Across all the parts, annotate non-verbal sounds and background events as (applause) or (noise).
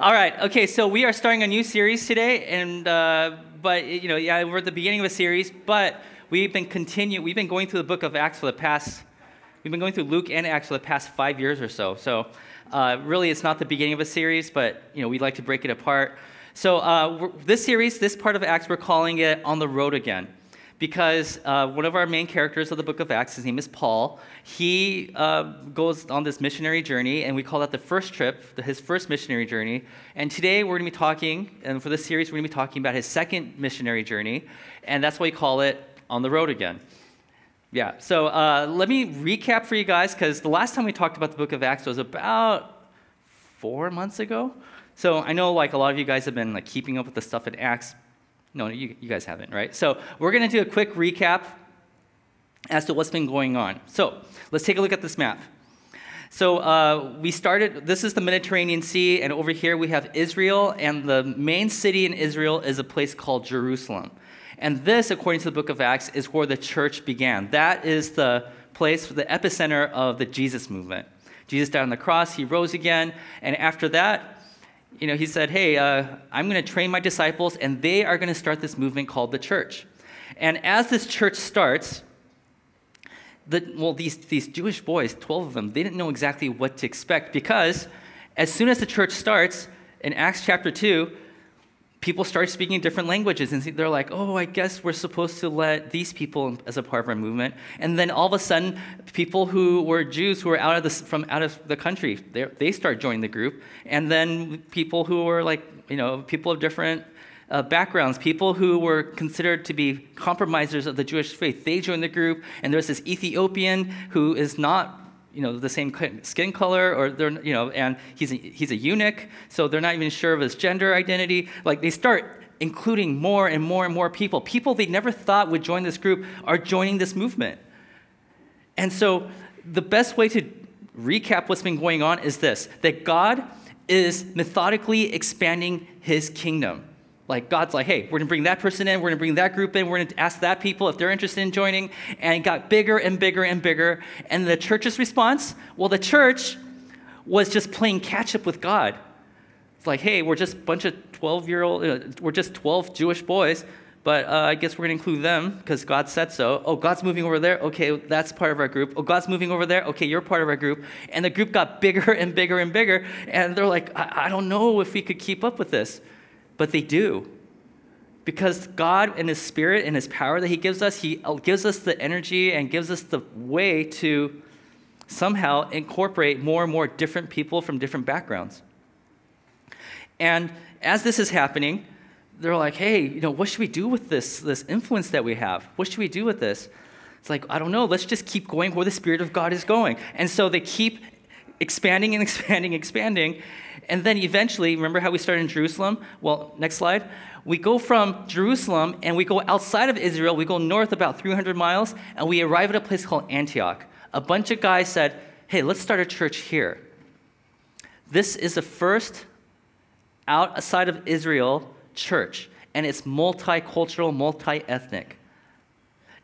All right. Okay. So we are starting a new series today, and uh, but you know, yeah, we're at the beginning of a series, but we've been continue. We've been going through the book of Acts for the past. We've been going through Luke and Acts for the past five years or so. So uh, really, it's not the beginning of a series, but you know, we'd like to break it apart. So uh, this series, this part of Acts, we're calling it "On the Road Again." Because uh, one of our main characters of the book of Acts, his name is Paul, he uh, goes on this missionary journey, and we call that the first trip, his first missionary journey. And today we're going to be talking, and for this series, we're going to be talking about his second missionary journey, and that's why we call it On the Road Again. Yeah, so uh, let me recap for you guys, because the last time we talked about the book of Acts was about four months ago. So I know like a lot of you guys have been like keeping up with the stuff in Acts, no, you, you guys haven't, right? So we're going to do a quick recap as to what's been going on. So let's take a look at this map. So uh, we started, this is the Mediterranean Sea, and over here we have Israel, and the main city in Israel is a place called Jerusalem. And this, according to the book of Acts, is where the church began. That is the place, the epicenter of the Jesus movement. Jesus died on the cross, he rose again, and after that, you know, he said, Hey, uh, I'm going to train my disciples, and they are going to start this movement called the church. And as this church starts, the, well, these, these Jewish boys, 12 of them, they didn't know exactly what to expect because as soon as the church starts, in Acts chapter 2, people start speaking different languages and they're like oh i guess we're supposed to let these people as a part of our movement and then all of a sudden people who were jews who were out of the, from out of the country they start joining the group and then people who were like you know people of different uh, backgrounds, people who were considered to be compromisers of the Jewish faith, they join the group. And there's this Ethiopian who is not you know the same skin color or they're you know and he's a, he's a eunuch so they're not even sure of his gender identity. Like they start including more and more and more people. People they never thought would join this group are joining this movement. And so the best way to recap what's been going on is this that god is methodically expanding his kingdom like God's like, hey, we're gonna bring that person in, we're gonna bring that group in, we're gonna ask that people if they're interested in joining, and it got bigger and bigger and bigger. And the church's response, well, the church was just playing catch up with God. It's like, hey, we're just a bunch of 12 year old, uh, we're just 12 Jewish boys, but uh, I guess we're gonna include them because God said so. Oh, God's moving over there. Okay, that's part of our group. Oh, God's moving over there. Okay, you're part of our group. And the group got bigger and bigger and bigger. And they're like, I, I don't know if we could keep up with this but they do. Because God and His Spirit and His power that He gives us, He uh, gives us the energy and gives us the way to somehow incorporate more and more different people from different backgrounds. And as this is happening, they're like, hey, you know, what should we do with this, this influence that we have? What should we do with this? It's like, I don't know, let's just keep going where the Spirit of God is going. And so they keep expanding and (laughs) expanding, expanding. And then eventually, remember how we started in Jerusalem? Well, next slide. We go from Jerusalem and we go outside of Israel. We go north about 300 miles and we arrive at a place called Antioch. A bunch of guys said, hey, let's start a church here. This is the first outside of Israel church, and it's multicultural, multi ethnic.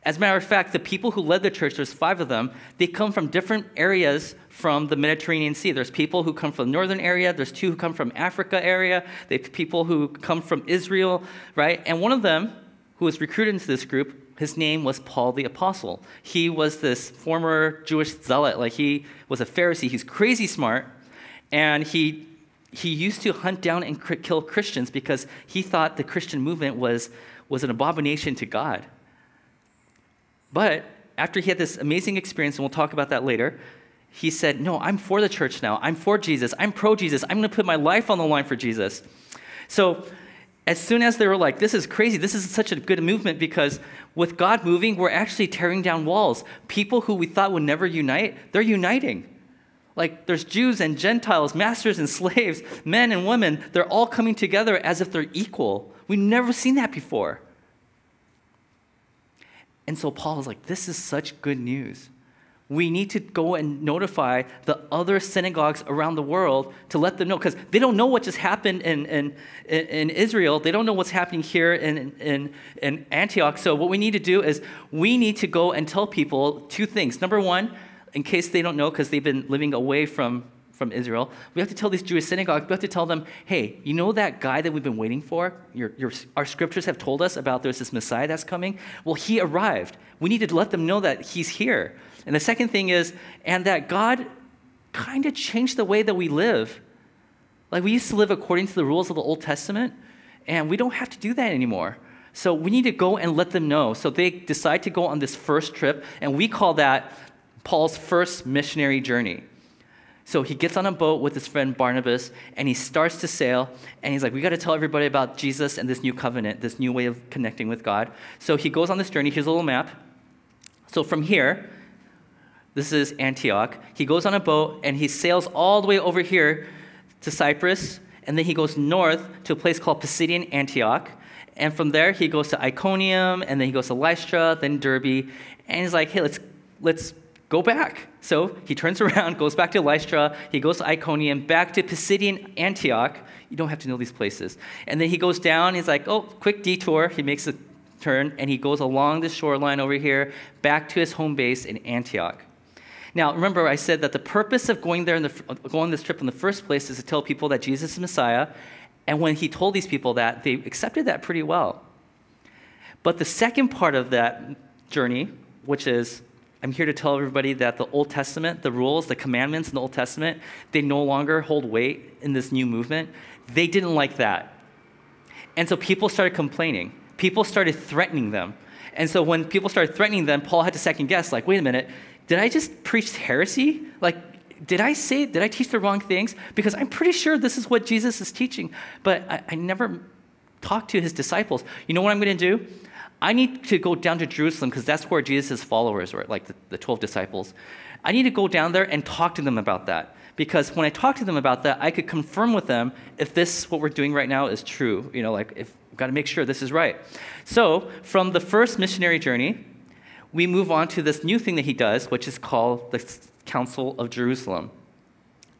As a matter of fact, the people who led the church, there's five of them, they come from different areas from the Mediterranean Sea. There's people who come from the northern area, there's two who come from Africa area, they people who come from Israel, right? And one of them who was recruited into this group, his name was Paul the Apostle. He was this former Jewish zealot, like he was a Pharisee. He's crazy smart, and he he used to hunt down and kill Christians because he thought the Christian movement was was an abomination to God. But after he had this amazing experience, and we'll talk about that later, he said, No, I'm for the church now. I'm for Jesus. I'm pro Jesus. I'm going to put my life on the line for Jesus. So, as soon as they were like, This is crazy, this is such a good movement because with God moving, we're actually tearing down walls. People who we thought would never unite, they're uniting. Like there's Jews and Gentiles, masters and (laughs) slaves, men and women, they're all coming together as if they're equal. We've never seen that before. And so Paul is like, this is such good news. We need to go and notify the other synagogues around the world to let them know, because they don't know what just happened in, in, in Israel. They don't know what's happening here in, in, in Antioch. So, what we need to do is we need to go and tell people two things. Number one, in case they don't know, because they've been living away from, from Israel. We have to tell these Jewish synagogues, we have to tell them, hey, you know that guy that we've been waiting for? Your, your, our scriptures have told us about there's this Messiah that's coming. Well, he arrived. We need to let them know that he's here. And the second thing is, and that God kind of changed the way that we live. Like we used to live according to the rules of the Old Testament, and we don't have to do that anymore. So we need to go and let them know. So they decide to go on this first trip, and we call that Paul's first missionary journey. So he gets on a boat with his friend Barnabas and he starts to sail. And he's like, We got to tell everybody about Jesus and this new covenant, this new way of connecting with God. So he goes on this journey. Here's a little map. So from here, this is Antioch. He goes on a boat and he sails all the way over here to Cyprus. And then he goes north to a place called Pisidian Antioch. And from there, he goes to Iconium, and then he goes to Lystra, then Derbe. And he's like, hey, let's, let's go back. So he turns (laughs) around, goes back to Lystra, he goes to Iconium, back to Pisidian Antioch. You don't have to know these places. And then he goes down, he's like, oh, quick detour. He makes a turn, and he goes along the shoreline over here, back to his home base in Antioch. Now, remember, I said that the purpose of going there, the, uh, going on this trip in the first place, is to tell people that Jesus is Messiah. And when he told these people that, they accepted that pretty well. But the second part of that journey, which is I'm here to tell everybody that the Old Testament, the rules, the commandments in the Old Testament, they no longer hold weight in this new movement. They didn't like that. And so people started complaining. People started threatening them. And so when people started threatening them, Paul had to second guess, like, wait a minute, did I just preach heresy? Like, did I say, did I teach the wrong things? Because I'm pretty sure this is what Jesus is teaching, but I, I never talked to his disciples. You know what I'm going to do? I need to go down to Jerusalem because that's where Jesus' followers were, like the, the 12 disciples. I need to go down there and talk to them about that. Because when I talk to them about that, I could confirm with them if this, what we're doing right now, is true. You know, like, if we've got to make sure this is right. So, from the first missionary journey, we move on to this new thing that he does, which is called the Council of Jerusalem.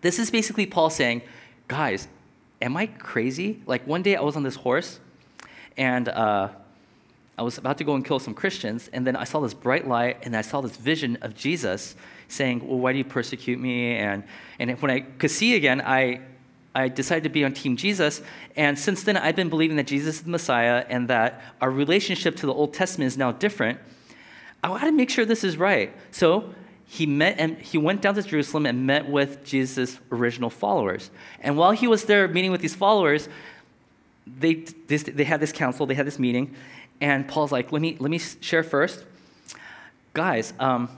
This is basically Paul saying, guys, am I crazy? Like one day I was on this horse and uh, I was about to go and kill some Christians, and then I saw this bright light and I saw this vision of Jesus saying, Well, why do you persecute me? And, and when I could see again, I, I decided to be on Team Jesus. And since then, I've been believing that Jesus is the Messiah and that our relationship to the Old Testament is now different. I want to make sure this is right. So he met and he went down to Jerusalem and met with Jesus' original followers. And while he was there meeting with these followers, they, this, they had this council, they had this meeting, and Paul's like, let me, let me share first. Guys, um,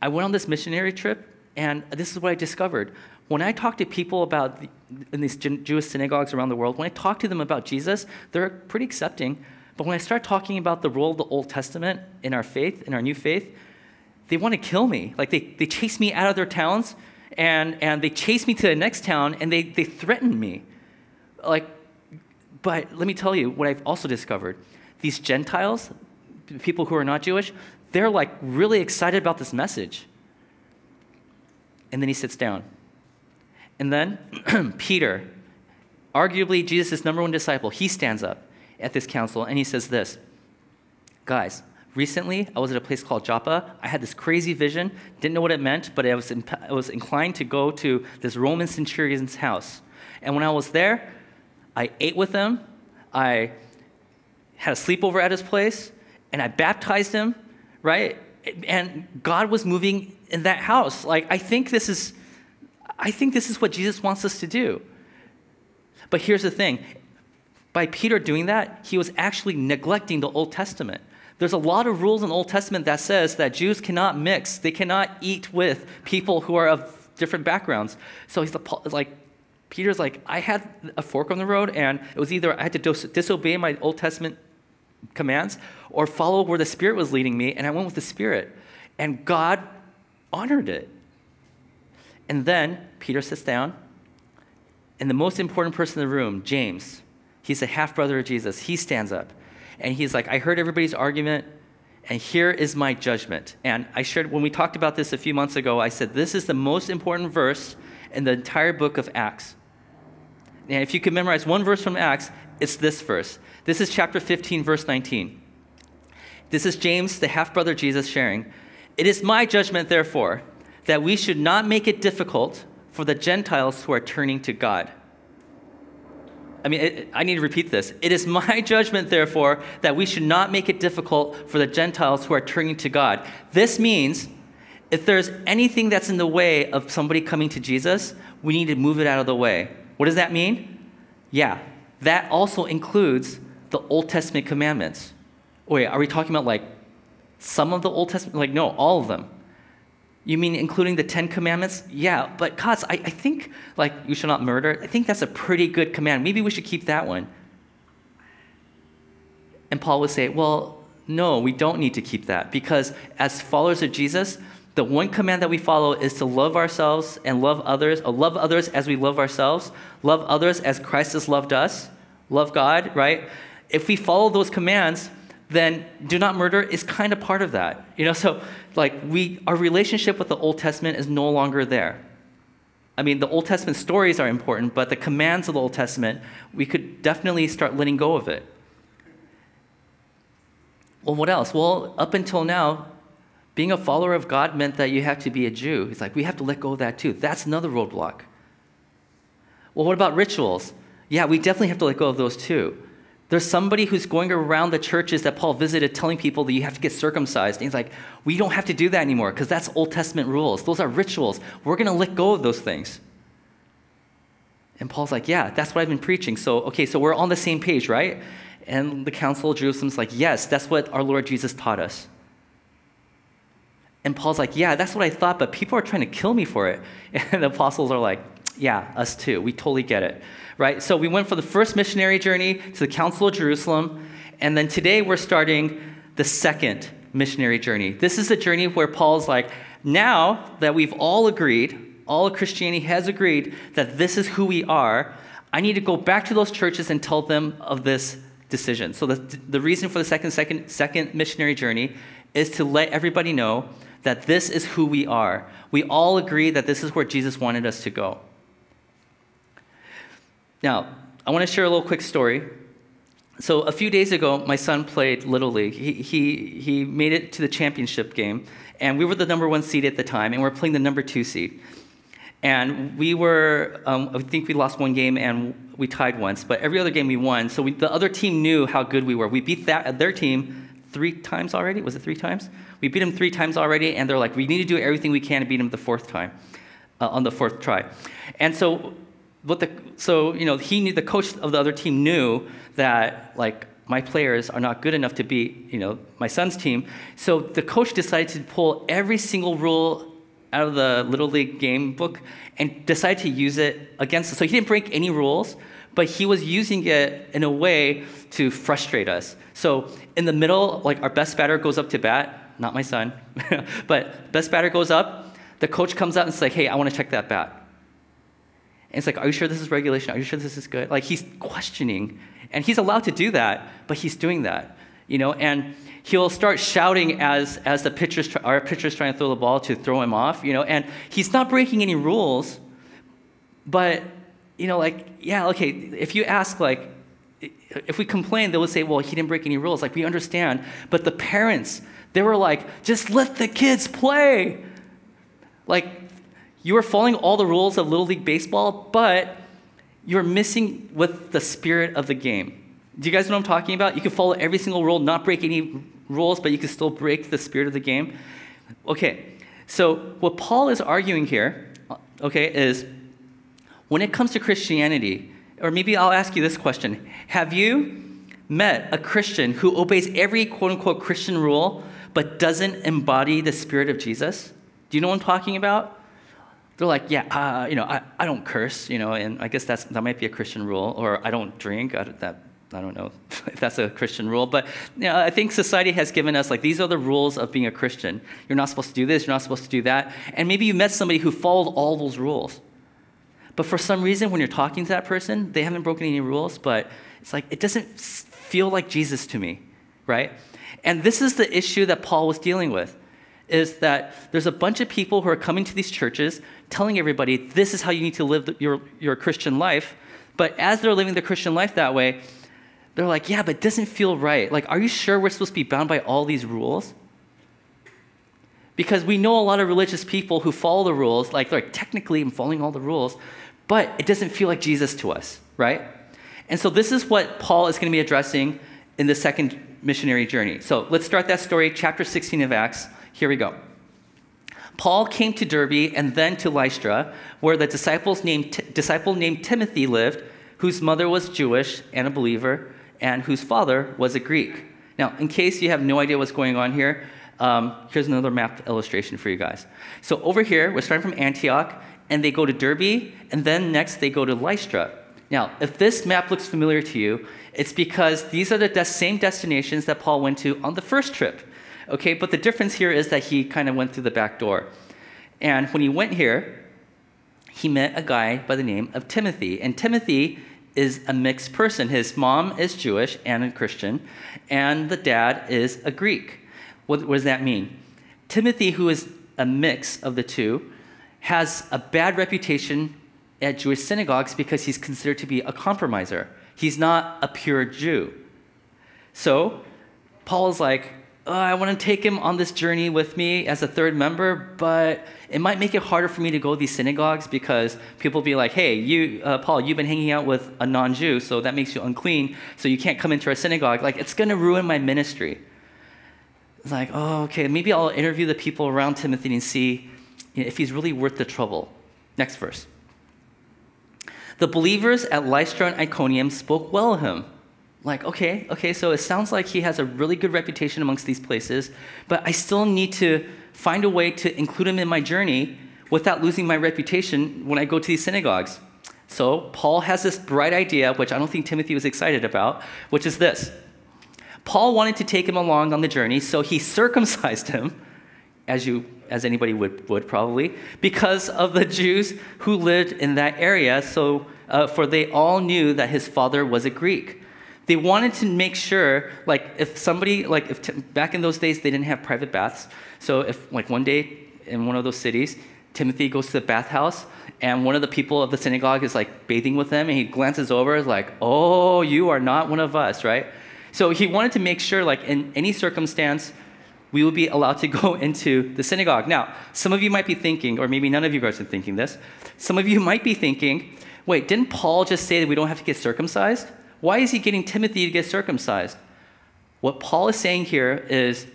I went on this missionary trip, and this is what I discovered. When I talk to people about the, in these Jewish synagogues around the world, when I talk to them about Jesus, they're pretty accepting. But when I start talking about the role of the Old Testament in our faith, in our new faith, they want to kill me. Like they, they chase me out of their towns and, and they chase me to the next town and they, they threaten me. Like, but let me tell you what I've also discovered. These Gentiles, people who are not Jewish, they're like really excited about this message. And then he sits down. And then (clears throat) Peter, arguably Jesus' number one disciple, he stands up at this council and he says this Guys, Recently, I was at a place called Joppa. I had this crazy vision, didn't know what it meant, but I was, I was inclined to go to this Roman centurion's house. And when I was there, I ate with him, I had a sleepover at his place, and I baptized him, right? And God was moving in that house. Like, I think this is, I think this is what Jesus wants us to do. But here's the thing by Peter doing that, he was actually neglecting the Old Testament. There's a lot of rules in the Old Testament that says that Jews cannot mix, they cannot eat with people who are of different backgrounds. So he's like, Peter's like, I had a fork on the road, and it was either I had to disobey my Old Testament commands or follow where the Spirit was leading me, and I went with the Spirit. And God honored it. And then Peter sits down, and the most important person in the room, James, he's a half brother of Jesus, he stands up and he's like, I heard everybody's argument, and here is my judgment. And I shared, when we talked about this a few months ago, I said, This is the most important verse in the entire book of Acts. And if you could memorize one verse from Acts, it's this verse. This is chapter 15, verse 19. This is James, the half brother Jesus, sharing. It is my judgment, therefore, that we should not make it difficult for the Gentiles who are turning to God. I mean, it, I need to repeat this. It is my (laughs) judgment, therefore, that we should not make it difficult for the Gentiles who are turning to God. This means if there's anything that's in the way of somebody coming to Jesus, we need to move it out of the way. What does that mean? Yeah, that also includes the Old Testament commandments. Wait, are we talking about like some of the Old Testament? Like, no, all of them. You mean including the Ten Commandments? Yeah, but Katz, I, I think, like, you shall not murder, I think that's a pretty good command. Maybe we should keep that one. And Paul would say, well, no, we don't need to keep that because as followers of Jesus, the one command that we follow is to love ourselves and love others, or love others as we love ourselves, love others as Christ has loved us, love God, right? If we follow those commands, then do not murder is kind of part of that. You know, so like we our relationship with the Old Testament is no longer there. I mean, the Old Testament stories are important, but the commands of the Old Testament, we could definitely start letting go of it. Well, what else? Well, up until now, being a follower of God meant that you have to be a Jew. He's like, we have to let go of that too. That's another roadblock. Well, what about rituals? Yeah, we definitely have to let go of those too. There's somebody who's going around the churches that Paul visited telling people that you have to get circumcised. And he's like, we don't have to do that anymore because that's Old Testament rules. Those are rituals. We're going to let go of those things. And Paul's like, yeah, that's what I've been preaching. So, okay, so we're on the same page, right? And the Council of Jerusalem's like, yes, that's what our Lord Jesus taught us. And Paul's like, yeah, that's what I thought, but people are trying to kill me for it. (laughs) And the apostles are like, yeah, us too. We totally get it right? So we went for the first missionary journey to the Council of Jerusalem, and then today we're starting the second missionary journey. This is the journey where Paul's like, now that we've all agreed, all of Christianity has agreed that this is who we are, I need to go back to those churches and tell them of this decision. So the, the reason for the second, second, second missionary journey is to let everybody know that this is who we are. We all agree that this is where Jesus wanted us to go. Now, I want to share a little quick story. So, a few days ago, my son played Little League. He, he, he made it to the championship game, and we were the number one seed at the time, and we are playing the number two seed. And we were, um, I think we lost one game and we tied once, but every other game we won. So we, the other team knew how good we were. We beat that, their team three times already. Was it three times? We beat them three times already, and they're like, we need to do everything we can to beat them the fourth time, uh, on the fourth try. And so what the so you know he knew the coach of the other team knew that like my players are not good enough to beat you know my son's team. So the coach decided to pull every single rule out of the little league game book and decided to use it against us. So he didn't break any rules but he was using it in a way to frustrate us. So in the middle like our best batter goes up to bat not my son (laughs) but best batter goes up the coach comes out and says like hey i want to check that bat and it's like, are you sure this is regulation? Are you sure this is good? Like he's questioning, and he's allowed to do that, but he's doing that, you know. And he'll start shouting as as the pitcher's our pitcher's trying to throw the ball to throw him off, you know. And he's not breaking any rules, but you know, like yeah, okay. If you ask like, if we complain, they would say, well, he didn't break any rules. Like we understand, but the parents, they were like, just let the kids play. Like you are following all the rules of Little League Baseball, but you're missing with the spirit of the game. Do you guys know what I'm talking about? You can follow every single rule, not break any rules, but you can still break the spirit of the game. Okay, so what Paul is arguing here, okay, is when it comes to Christianity, or maybe I'll ask you this question Have you met a Christian who obeys every quote unquote Christian rule but doesn't embody the spirit of Jesus? Do you know what I'm talking about? they're like, yeah, uh, you know, I, I don't curse, you know, and I guess that's, that might be a Christian rule, or I don't drink, I, that, I don't know (laughs) if that's a Christian rule, but you know, I think society has given us, like, these are the rules of being a Christian. You're not supposed to do this, you're not supposed to do that, and maybe you met somebody who followed all those rules. But for some reason, when you're talking to that person, they haven't broken any rules, but it's like, it doesn't feel like Jesus to me, right? And this is the issue that Paul was dealing with is that there's a bunch of people who are coming to these churches telling everybody this is how you need to live your, your Christian life. But as they're living the Christian life that way, they're like, yeah, but it doesn't feel right. Like, are you sure we're supposed to be bound by all these rules? Because we know a lot of religious people who follow the rules, like, they're like technically I'm following all the rules, but it doesn't feel like Jesus to us, right? And so this is what Paul is going to be addressing in the second missionary journey. So let's start that story, chapter 16 of Acts. Here we go. Paul came to Derbe and then to Lystra, where the disciples named, disciple named Timothy lived, whose mother was Jewish and a believer, and whose father was a Greek. Now, in case you have no idea what's going on here, um, here's another map illustration for you guys. So over here, we're starting from Antioch, and they go to Derbe, and then next they go to Lystra. Now, if this map looks familiar to you, it's because these are the de- same destinations that Paul went to on the first trip. Okay, but the difference here is that he kind of went through the back door. And when he went here, he met a guy by the name of Timothy. And Timothy is a mixed person. His mom is Jewish and a Christian, and the dad is a Greek. What, what does that mean? Timothy, who is a mix of the two, has a bad reputation at Jewish synagogues because he's considered to be a compromiser. He's not a pure Jew. So Paul is like, oh, I want to take him on this journey with me as a third member, but it might make it harder for me to go to these synagogues because people be like, hey, you, uh, Paul, you've been hanging out with a non Jew, so that makes you unclean, so you can't come into our synagogue. Like, it's going to ruin my ministry. It's like, oh, okay, maybe I'll interview the people around Timothy and see if he's really worth the trouble. Next verse. The believers at Lystra and Iconium spoke well of him like, okay, okay, so it sounds like he has a really good reputation amongst these places, but I still need to find a way to include him in my journey without losing my reputation when I go to these synagogues. So Paul has this bright idea, which I don't think Timothy was excited about, which is this. Paul wanted to take him along on the journey, so he (laughs) circumcised him, as you as anybody would, would probably, because of the Jews who lived in that area. So, uh, for they all knew that his father was a Greek. They wanted to make sure, like, if somebody, like, if t- back in those days they didn't have private baths. So if, like, one day in one of those cities, Timothy goes to the bathhouse, and one of the people of the synagogue is like bathing with them, and he glances over, like, "Oh, you are not one of us, right?" So he wanted to make sure, like, in any circumstance, we will be allowed to (laughs) go into the synagogue. Now, some of you might be thinking, or maybe none of you guys are thinking this. Some of you might be thinking, "Wait, didn't Paul just say that we don't have to get circumcised?" Why is he getting Timothy to get circumcised? What Paul is saying here is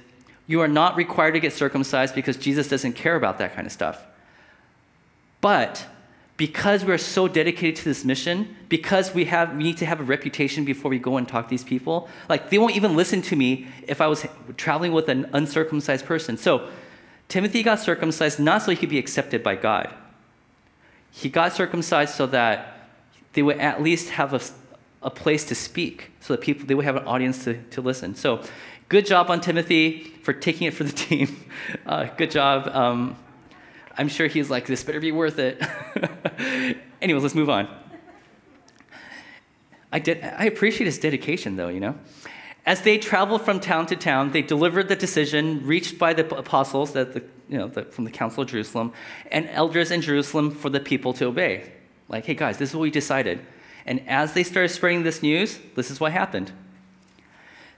you are not required to get circumcised because Jesus doesn't care about that kind of stuff. But because we're so dedicated to this mission, because we have we need to have a reputation before we go and talk to these people, like they won't even listen to me if I was traveling with an uncircumcised person. So Timothy got circumcised not so he could be accepted by God. He got circumcised so that they would at least have a a place to speak so that people they would have an audience to, to listen so good job on timothy for taking it for the (laughs) team uh, good job um, i'm sure he's like this better be worth it. (laughs) Anyways let's move on. I, did, I appreciate his dedication though you know? As they traveled from town to town they delivered the decision reached by the apostles that the, you know the, from the council of jerusalem and elders in jerusalem for the people to obey. Like hey guys this is what we decided. And as they started spreading this news, this is what happened.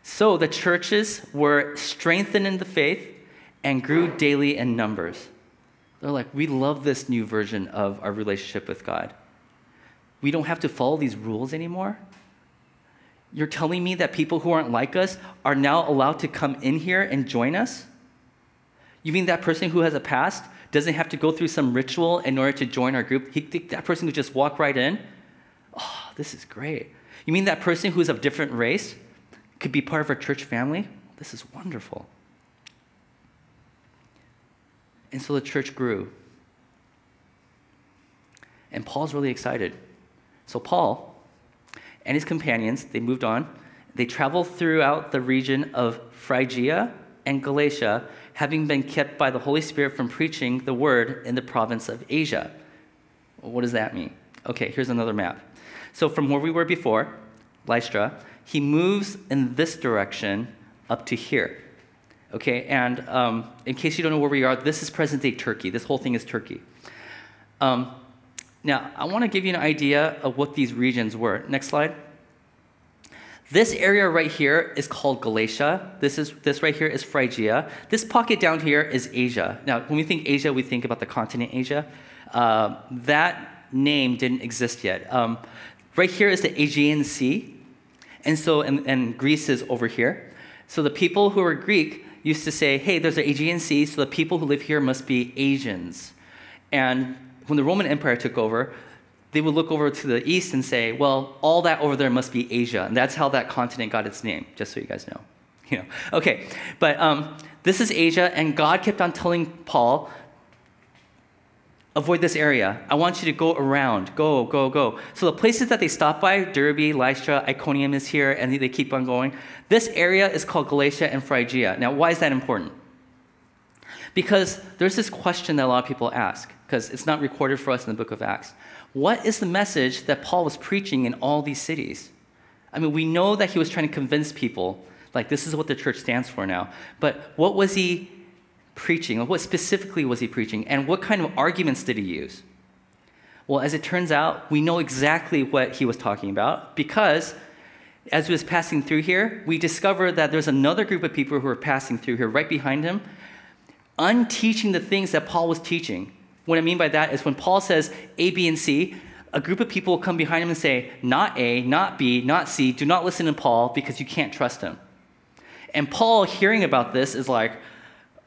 So the churches were strengthened in the faith and grew daily in numbers. They're like, we love this new version of our relationship with God. We don't have to follow these rules anymore. You're telling me that people who aren't like us are now allowed to come in here and join us? You mean that person who has a past doesn't have to go through some ritual in order to join our group? He, that person could just walk right in oh, this is great. You mean that person who's of different race could be part of our church family? This is wonderful. And so the church grew. And Paul's really excited. So Paul and his companions, they moved on. They traveled throughout the region of Phrygia and Galatia, having been kept by the Holy Spirit from preaching the word in the province of Asia. What does that mean? Okay, here's another map. So from where we were before, Lystra, he moves in this direction up to here. Okay, and um, in case you don't know where we are, this is present day Turkey. This whole thing is Turkey. Um, now, I want to give you an idea of what these regions were. Next slide. This area right here is called Galatia. This is this right here is Phrygia. This pocket down here is Asia. Now, when we think Asia, we think about the continent Asia. Uh, that name didn't exist yet. Um, right here is the Aegean Sea, and so and, and Greece is over here. So the people who were Greek used to say, "Hey, there's an Aegean Sea, so the people who live here must be Asians." And when the Roman Empire took over, they would look over to the east and say, well, all that over there must be Asia. And that's how that continent got its name, just so you guys know. (laughs) You know. Okay, but um, this is Asia, and God kept on telling Paul, avoid this area. I want you to go around. Go, go, go. So the places that they stop by, Derbe, Lystra, Iconium is here, and they keep on going. This area is called Galatia and Phrygia. Now, why is that important? Because there's this question that a lot of people ask, because it's not recorded for us in the book of Acts. What is the message that Paul was preaching in all these cities? I mean, we know that he was trying to convince people, like, this is what the church stands for now. But what was he preaching? What specifically was he preaching? And what kind of arguments did he use? Well, as it turns out, we know exactly what he was talking about because as he was passing through here, we discovered that there's another group of people who were passing through here right behind him, unteaching the things that Paul was teaching. What I mean by that is when Paul says A, B, and C, a group of people will come behind him and say, not A, not B, not C, do not listen to Paul because you can't trust him. And Paul, hearing about this, is like,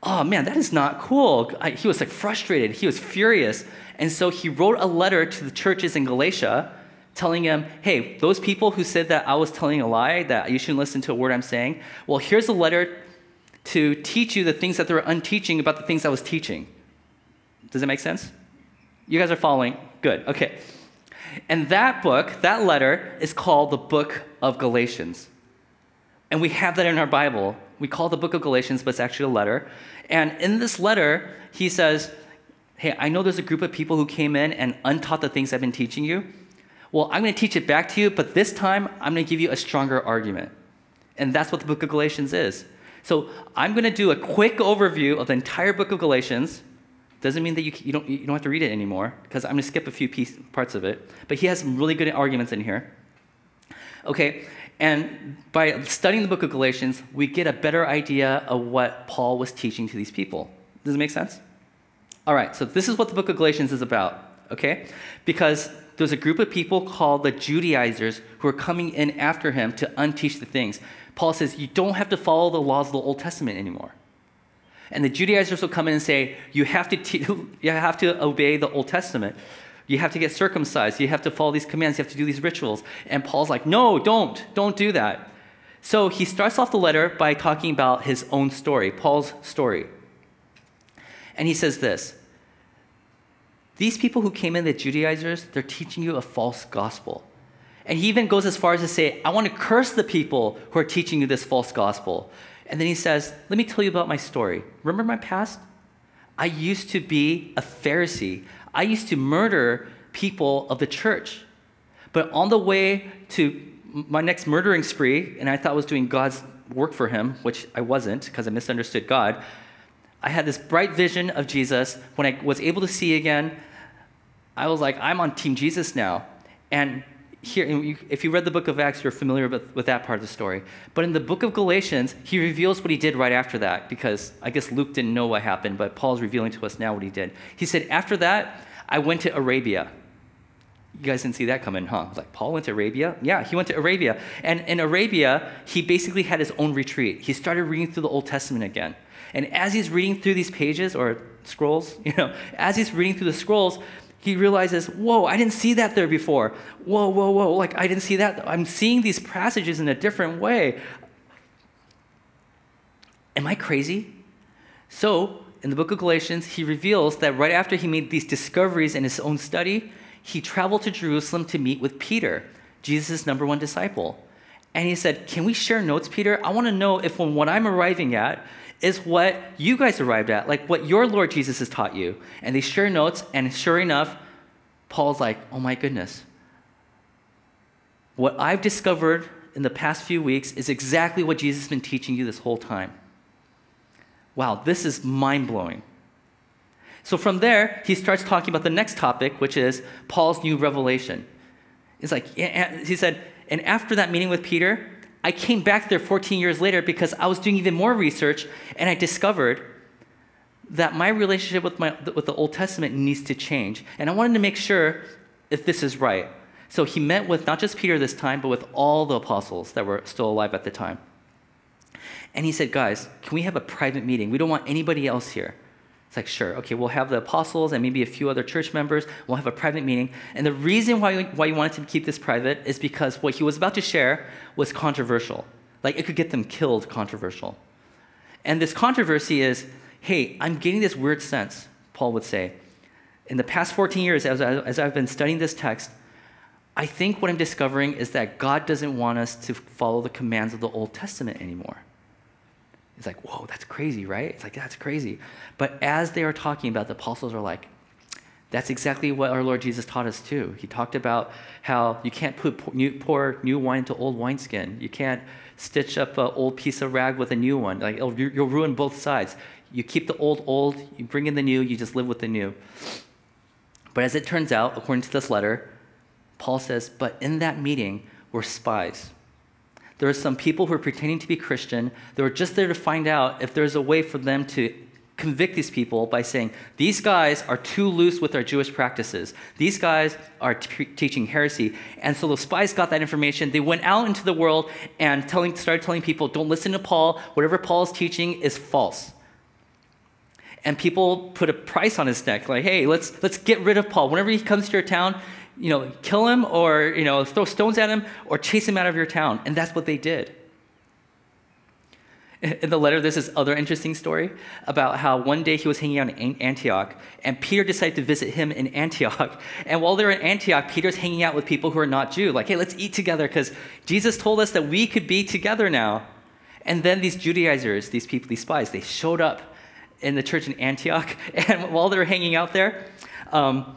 oh man, that is not cool. I, he was like frustrated, he was furious. And so he wrote a letter to the churches in Galatia telling them, hey, those people who said that I was telling a lie, that you shouldn't listen to a word I'm saying, well, here's a letter to teach you the things that they were unteaching about the things I was teaching. Does that make sense? You guys are following? Good. Okay. And that book, that letter, is called the book of Galatians. And we have that in our Bible. We call the book of Galatians, but it's actually a letter. And in this letter, he says, Hey, I know there's a group of people who came in and untaught the things I've been teaching you. Well, I'm going to teach it back to you, but this time I'm going to give you a stronger argument. And that's what the book of Galatians is. So I'm going to do a quick overview of the entire book of Galatians doesn't mean that you, you, don't, you don't have to read it anymore, because I'm going to skip a few piece, parts of it. But he has some really good arguments in here. Okay, and by studying the book of Galatians, we get a better idea of what Paul was teaching to these people. Does it make sense? All right, so this is what the book of Galatians is about, okay? Because there's a group of people called the Judaizers who are coming in after him to unteach the things. Paul says, You don't have to follow the laws of the Old Testament anymore. And the Judaizers will come in and say, you have to, te- (laughs) you have to obey the Old Testament. You have to get circumcised. You have to follow these commands. You have to do these rituals. And Paul's like, no, don't. Don't do that. So he starts off the letter by talking about his own story, Paul's story. And he says this These people who came in, the Judaizers, they're teaching you a false gospel. And he even goes as far as to say, I want to curse the people who are teaching you this false gospel. And then he says, Let me tell you about my story. Remember my past? I used to be a Pharisee. I used to murder people of the church. But on the way to my next murdering spree, and I thought I was doing God's work for him, which I wasn't because I misunderstood God, I had this bright vision of Jesus. When I was able to see again, I was like, I'm on Team Jesus now. And here, if you read the book of Acts, you're familiar with, with that part of the story. But in the book of Galatians, he reveals what he did right after that, because I guess Luke didn't know what happened, but Paul's revealing to us now what he did. He said, After that, I went to Arabia. You guys didn't see that coming, huh? Like, Paul went to Arabia? Yeah, he went to Arabia. And in Arabia, he basically had his own retreat. He started reading through the Old Testament again. And as he's reading through these pages or scrolls, (laughs) you know, as he's reading through the scrolls, he realizes, whoa, I didn't see that there before. Whoa, whoa, whoa, like I didn't see that. I'm seeing these passages in a different way. Am I crazy? So, in the book of Galatians, he reveals that right after he made these discoveries in his own study, he traveled to Jerusalem to meet with Peter, Jesus' number one disciple. And he said, Can we share notes, Peter? I want to know if when what I'm arriving at is what you guys arrived at, like what your Lord Jesus has taught you. And they share notes, and sure enough, Paul's like, oh my goodness. What I've discovered in the past few weeks is exactly what Jesus has been teaching you this whole time. Wow, this is mind blowing. So from there, he starts talking about the next topic, which is Paul's new revelation. It's like, he said, and after that meeting with Peter, I came back there 14 years later because I was doing even more research and I discovered that my relationship with, my, with the Old Testament needs to change. And I wanted to make sure if this is right. So he met with not just Peter this time, but with all the apostles that were still alive at the time. And he said, Guys, can we have a private meeting? We don't want anybody else here. It's like, sure, okay, we'll have the apostles and maybe a few other church members. We'll have a private meeting. And the reason why, why you wanted to keep this private is because what he was about to share was controversial. Like, it could get them killed controversial. And this controversy is hey, I'm getting this weird sense, Paul would say. In the past 14 years, as, as I've been studying this text, I think what I'm discovering is that God doesn't want us to follow the commands of the Old Testament anymore. It's like, whoa, that's crazy, right? It's like, that's crazy. But as they are talking about, the apostles are like, that's exactly what our Lord Jesus taught us too. He talked about how you can't put new, pour new wine into old wineskin. You can't stitch up an old piece of rag with a new one. Like you'll ruin both sides. You keep the old old, you bring in the new, you just live with the new. But as it turns out, according to this letter, Paul says, but in that meeting were spies. There are some people who are pretending to be Christian. They were just there to find out if there's a way for them to convict these people by saying, these guys are too loose with their Jewish practices. These guys are t- teaching heresy. And so the spies got that information. They went out into the world and telling, started telling people, don't listen to Paul. Whatever Paul is teaching is false. And people put a price on his neck, like, hey, let's, let's get rid of Paul. Whenever he comes to your town, you know, kill him or, you know, throw stones at him or chase him out of your town. And that's what they did. In the letter, there's this other interesting story about how one day he was hanging out in Antioch, and Peter decided to visit him in (laughs) Antioch. And while they're in Antioch, Peter's hanging out with people who are not Jew, like, hey, let's eat together because Jesus told us that we could be together now. And then these Judaizers, these people, these spies, they showed up in the church in Antioch, (laughs) and while they were hanging out there, um,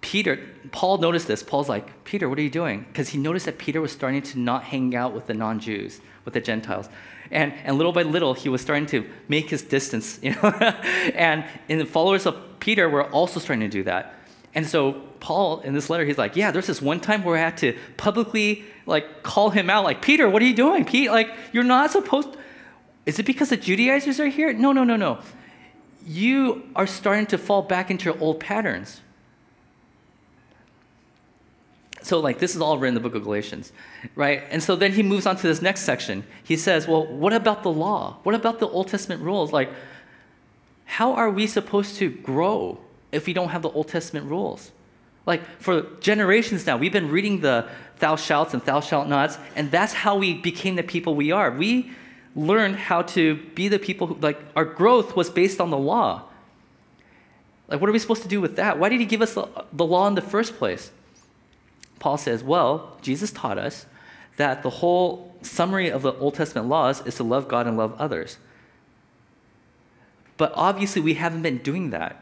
Peter, Paul noticed this. Paul's like, Peter, what are you doing? Because he noticed that Peter was starting to not hang out with the non Jews, with the Gentiles. And, and little by little, he was starting to make his distance. You know? (laughs) and, and the followers of Peter were also starting to do that. And so Paul, in this letter, he's like, yeah, there's this one time where I had to publicly like call him out, like, Peter, what are you doing? Pete, like, you're not supposed. Is it because the Judaizers are here? No, no, no, no you are starting to fall back into your old patterns. So, like, this is all written in the book of Galatians, right? And so then he moves on to this next section. He says, Well, what about the law? What about the Old Testament rules? Like, how are we supposed to grow if we don't have the Old Testament rules? Like, for generations now, we've been reading the thou shalt and thou shalt nots, and that's how we became the people we are. We learned how to be the people who, like, our growth was based on the law. Like, what are we supposed to do with that? Why did he give us the, the law in the first place? Paul says, well, Jesus taught us that the whole summary of the Old Testament laws is to love God and love others. But obviously, we haven't been doing that.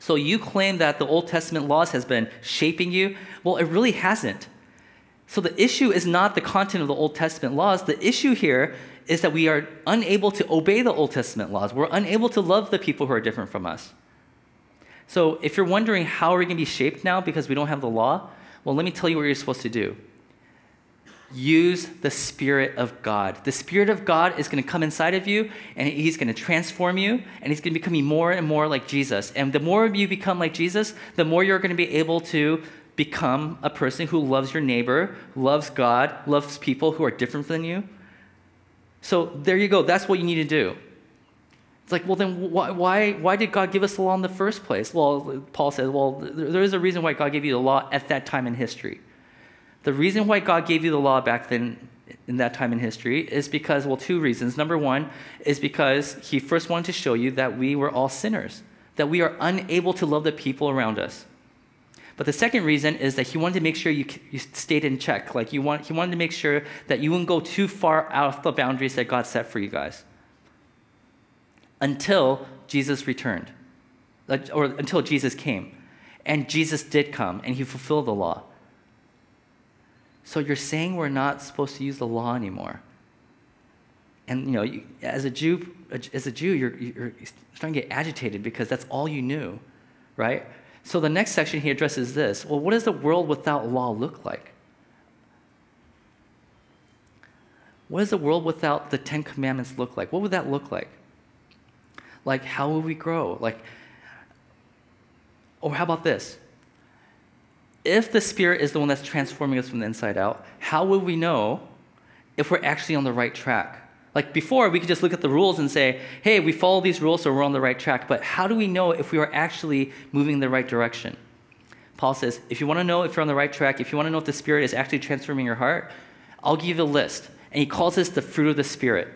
So you claim that the Old Testament laws has been shaping you. Well, it really hasn't. So the issue is not the content of the Old Testament laws. The issue here is that we are unable to obey the Old Testament laws. We're unable to love the people who are different from us. So if you're wondering how are we going to be shaped now because we don't have the law, well, let me tell you what you're supposed to do. Use the Spirit of God. The Spirit of God is going to come inside of you and He's going to transform you and He's going to become more and more like Jesus. And the more you become like Jesus, the more you're going to be able to become a person who loves your neighbor, loves God, loves people who are different than you, so there you go. That's what you need to do. It's like, well, then why, why, why did God give us the law in the first place? Well, Paul says, well, there is a reason why God gave you the law at that time in history. The reason why God gave you the law back then in that time in history is because, well, two reasons. Number one is because he first wanted to show you that we were all sinners, that we are unable to love the people around us. But the second reason is that he wanted to make sure you, you stayed in check. Like you want, he wanted to make sure that you wouldn't go too far out of the boundaries that God set for you guys until Jesus returned, or until Jesus came. And Jesus did come and he fulfilled the law. So you're saying we're not supposed to use the law anymore. And you know, you, as a Jew, as a Jew, you're, you're starting to get agitated because that's all you knew, right? So the next section he addresses this well, what does the world without law look like? what does a world without the Ten Commandments look like? What would that look like? Like, how will we grow? Like, or how about this? If the Spirit is the one that's transforming us from the inside out, how will we know if we're actually on the right track? Like before, we could just look at the rules and say, hey, we follow these rules, so we're on the right track. But how do we know if we are actually moving in the right direction? Paul says, if you want to know if you're on the right track, if you want to know if the Spirit is actually transforming your heart, I'll give you a list. And he calls this the fruit of the Spirit.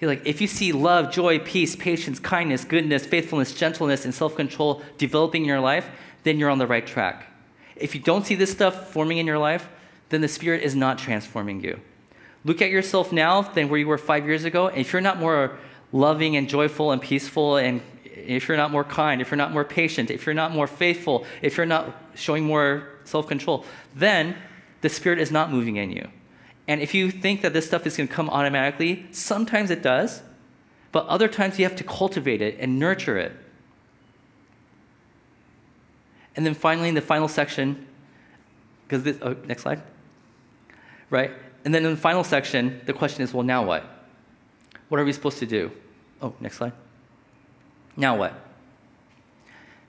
He's like, if you see love, joy, peace, patience, kindness, goodness, faithfulness, gentleness, and self control developing in your life, then you're on the right track. If you don't see this stuff forming in your life, then the Spirit is not transforming you. Look at yourself now than where you were five years ago. And if you're not more loving and joyful and peaceful, and if you're not more kind, if you're not more patient, if you're not more faithful, if you're not showing more self control, then the Spirit is not moving in you. And if you think that this stuff is going to come automatically, sometimes it does, but other times you have to cultivate it and nurture it. And then finally, in the final section, because this, oh, next slide, right? And then in the final section, the question is well, now what? What are we supposed to do? Oh, next slide. Now what?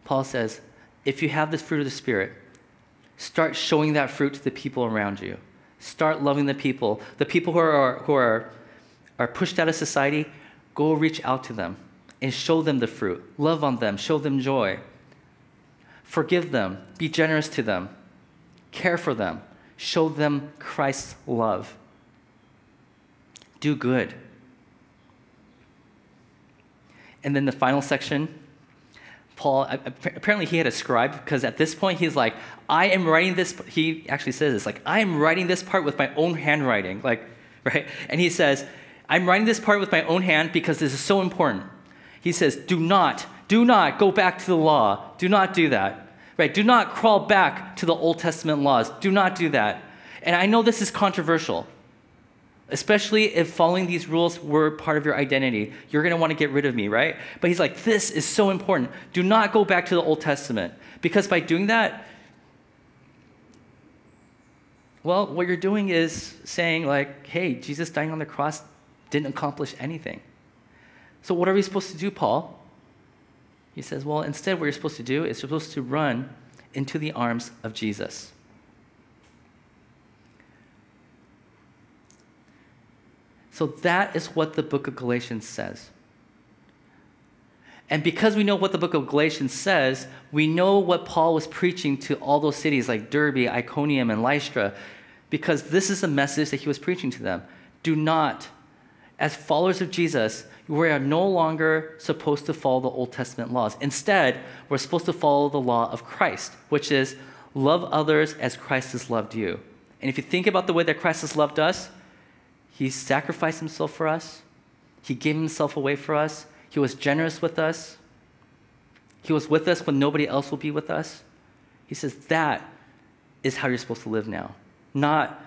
Paul says, if you have this fruit of the Spirit, start showing that fruit to the people around you. Start loving the people. The people who are, who are, are pushed out of society, go reach out to them and show them the fruit. Love on them, show them joy. Forgive them, be generous to them, care for them, show them Christ's love. Do good. And then the final section Paul, apparently he had a scribe because at this point he's like, I am writing this, he actually says this, like, I am writing this part with my own handwriting, like, (laughs) right? And he says, I'm writing this part with my own hand because this is so important. He says, do not, do not go back to the law. Do not do that, right? Do not crawl back to the Old Testament laws. Do not do that. And I know this is controversial especially if following these rules were part of your identity. You're going to want to get rid of me, right? But he's like, this is so important. Do not go back to the Old Testament. Because by doing that, well, what you're doing is saying, like, hey, Jesus dying on the cross didn't accomplish anything. So, what are we supposed to do, Paul? He says, well, instead, what you're supposed to do is you're supposed to run into the arms of Jesus. So that is what the book of Galatians says. And because we know what the book of Galatians says, we know what Paul was preaching to all those cities like Derbe, Iconium, and Lystra, because this is the message that he was preaching to them. Do not, as followers of Jesus, we are no longer supposed to follow the Old Testament laws. Instead, we're supposed to follow the law of Christ, which is love others as Christ has loved you. And if you think about the way that Christ has loved us, he sacrificed himself for us. He gave himself away for us. He was generous with us. He was with us when nobody else will be with us. He says that is how you're supposed to live now. Not,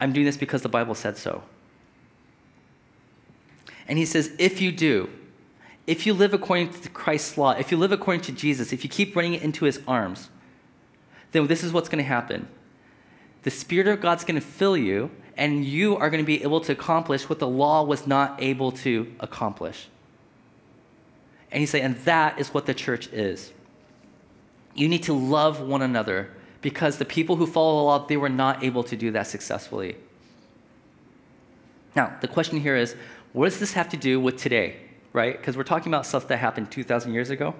I'm doing this because the Bible said so. And he says, if you do, if you live according to Christ's law, if you live according to Jesus, if you keep running into his arms, then this is what's going to happen. The Spirit of God's going to fill you, and you are going to be able to accomplish what the law was not able to accomplish. And he's saying, and that is what the church is. You need to love one another because the people who follow the law, they were not able to do that successfully. Now, the question here is what does this have to do with today, right? Because we're talking about stuff that happened 2,000 years ago.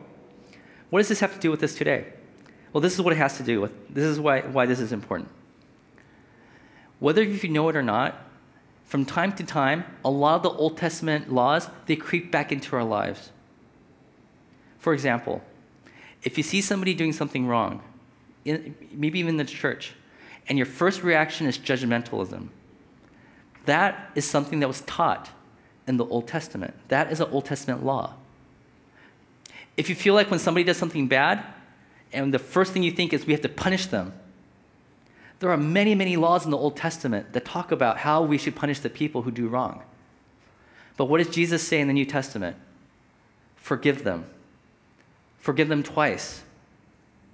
What does this have to do with this today? Well, this is what it has to do with. This is why, why this is important whether you know it or not, from time to time, a lot of the Old Testament laws, they creep back into our lives. For example, if you see somebody doing something wrong, in, maybe even in the church, and your first reaction is judgmentalism, that is something that was taught in the Old Testament. That is an Old Testament law. If you feel like when somebody does something bad, and the first thing you think is we have to punish them, there are many, many laws in the Old Testament that talk about how we should punish the people who do wrong. But what does Jesus say in the New Testament? Forgive them. Forgive them twice.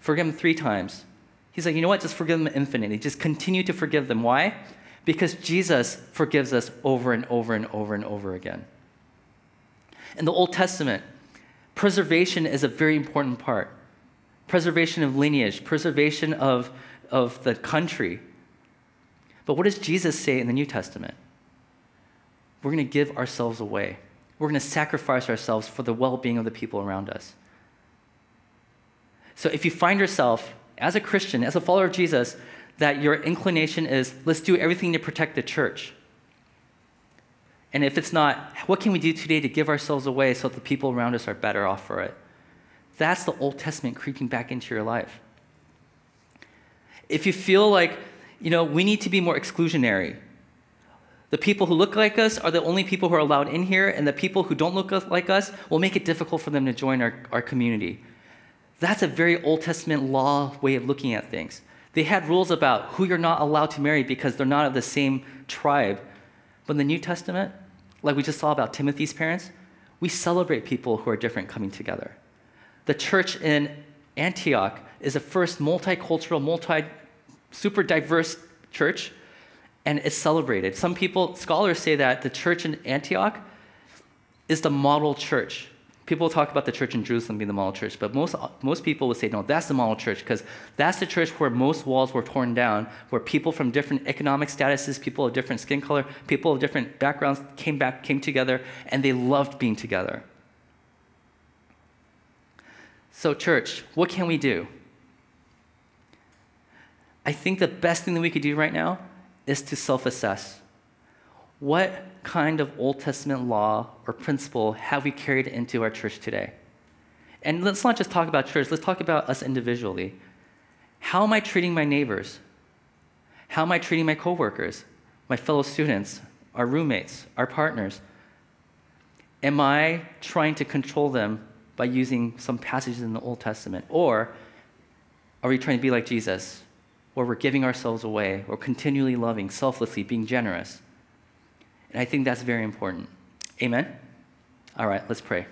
Forgive them three times. He's like, you know what? Just forgive them infinitely. Just continue to forgive them. Why? because Jesus forgives us over and over and over and over again. In the Old Testament, preservation is a very important part preservation of lineage, preservation of, of the country. But what does Jesus say in the New Testament? We're going to give ourselves away. We're going to sacrifice ourselves for the well being of the people around us. So if you find yourself as a Christian, as a follower of Jesus, that your inclination is let's do everything to protect the church. And if it's not, what can we do today to give ourselves away so that the people around us are better off for it? That's the Old Testament creeping back into your life. If you feel like, you know, we need to be more exclusionary, the people who look like us are the only people who are allowed in here, and the people who don't look like us will make it difficult for them to join our, our community. That's a very Old Testament law way of looking at things. They had rules about who you're not allowed to marry because they're not of the same tribe. But in the New Testament, like we just saw about Timothy's parents, we celebrate people who are different coming together. The church in Antioch is the first multicultural, multi super diverse church, and it's celebrated. Some people, scholars say that the church in Antioch is the model church People talk about the church in Jerusalem being the model church, but most, most people would say, no, that's the model church because that's the church where most walls were torn down, where people from different economic statuses, people of different skin color, people of different backgrounds came back, came together, and they loved being together. So, church, what can we do? I think the best thing that we could do right now is to self assess. What kind of Old Testament law or principle have we carried into our church today? And let's not just talk about church, let's talk about us individually. How am I treating my neighbors? How am I treating my coworkers, my fellow students, our roommates, our partners? Am I trying to control them by using some passages in the Old Testament? Or are we trying to be like Jesus, where we're giving ourselves away, or continually loving, selflessly, being generous? And I think that's very important. Amen? All right, let's pray.